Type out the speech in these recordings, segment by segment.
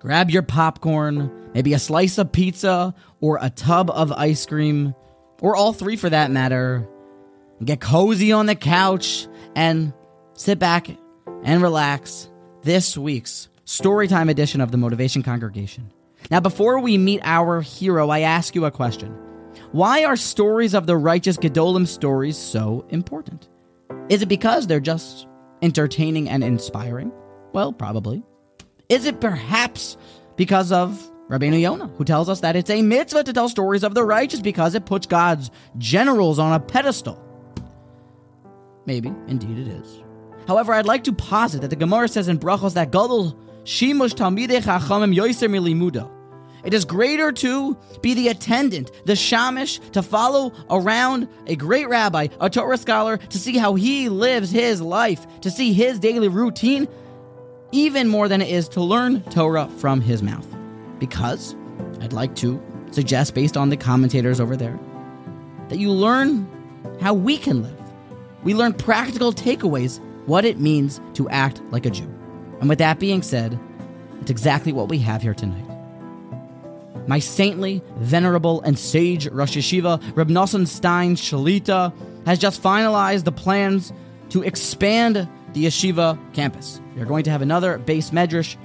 grab your popcorn, maybe a slice of pizza, or a tub of ice cream, or all three for that matter. Get cozy on the couch and sit back and relax this week's Storytime edition of the Motivation Congregation. Now, before we meet our hero, I ask you a question. Why are stories of the righteous Gedolim stories so important? Is it because they're just entertaining and inspiring? Well, probably. Is it perhaps because of Rabbeinu Yonah, who tells us that it's a mitzvah to tell stories of the righteous because it puts God's generals on a pedestal? Maybe, indeed it is. However, I'd like to posit that the Gemara says in Brachos that Gadol Shimush Talmidei Chachamim Yoiser Milimuda. It is greater to be the attendant, the shamish, to follow around a great rabbi, a Torah scholar, to see how he lives his life, to see his daily routine, even more than it is to learn Torah from his mouth. Because I'd like to suggest, based on the commentators over there, that you learn how we can live. We learn practical takeaways, what it means to act like a Jew. And with that being said, it's exactly what we have here tonight. My saintly, venerable, and sage Rosh Yeshiva, Reb Nosson Stein Shalita, has just finalized the plans to expand the yeshiva campus. They're going to have another beis medrash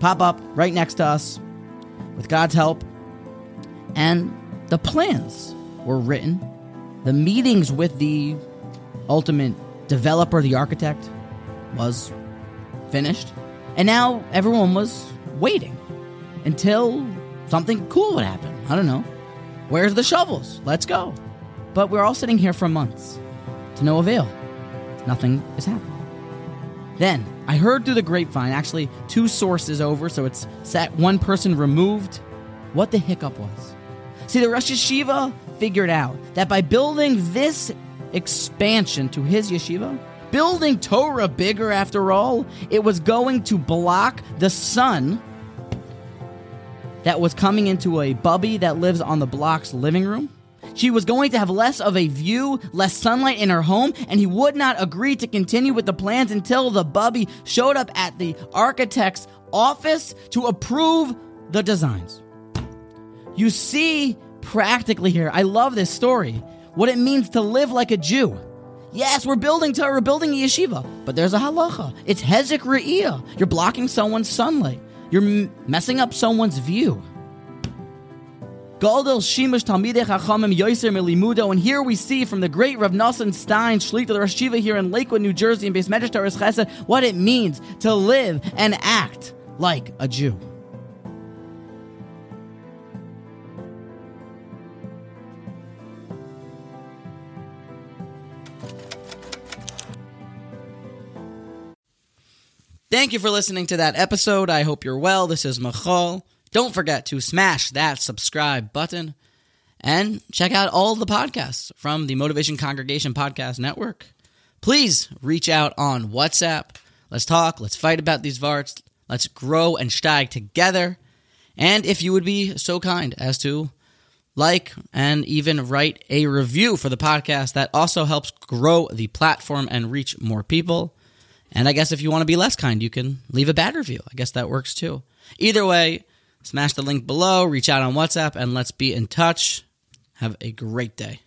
pop up right next to us with God's help. And the plans were written. The meetings with the ultimate developer, the architect, was finished. And now everyone was waiting until something cool would happen. I don't know. Where's the shovels? Let's go. But we're all sitting here for months to no avail. Nothing is happening. Then I heard through the grapevine, actually two sources over, so it's set one person removed, what the hiccup was. See, the Rosh Yeshiva figured out that by building this expansion to his yeshiva, building Torah bigger after all, it was going to block the sun that was coming into a bubby that lives on the block's living room. She was going to have less of a view, less sunlight in her home, and he would not agree to continue with the plans until the bubby showed up at the architect's office to approve the designs. You see practically here, I love this story, what it means to live like a Jew. Yes, we're building Torah, we're building a yeshiva, but there's a halacha. It's hezek re'iyah. You're blocking someone's sunlight. You're m- messing up someone's view. Gadol Shimush Talmidei Chachamim Yoiser Milimudo, and here we see from the great Rav Nosson Stein, Shlita the Rosh here in Lakewood, New Jersey, in Beis Medrash Torah Chesed, what it means to live and act like a Jew. Thank you for listening to that episode. I hope you're well. This is Machal. Don't forget to smash that subscribe button and check out all the podcasts from the Motivation Congregation Podcast Network. Please reach out on WhatsApp. Let's talk. Let's fight about these varts. Let's grow and steig together. And if you would be so kind as to like and even write a review for the podcast, that also helps grow the platform and reach more people. And I guess if you want to be less kind, you can leave a bad review. I guess that works too. Either way, smash the link below, reach out on WhatsApp, and let's be in touch. Have a great day.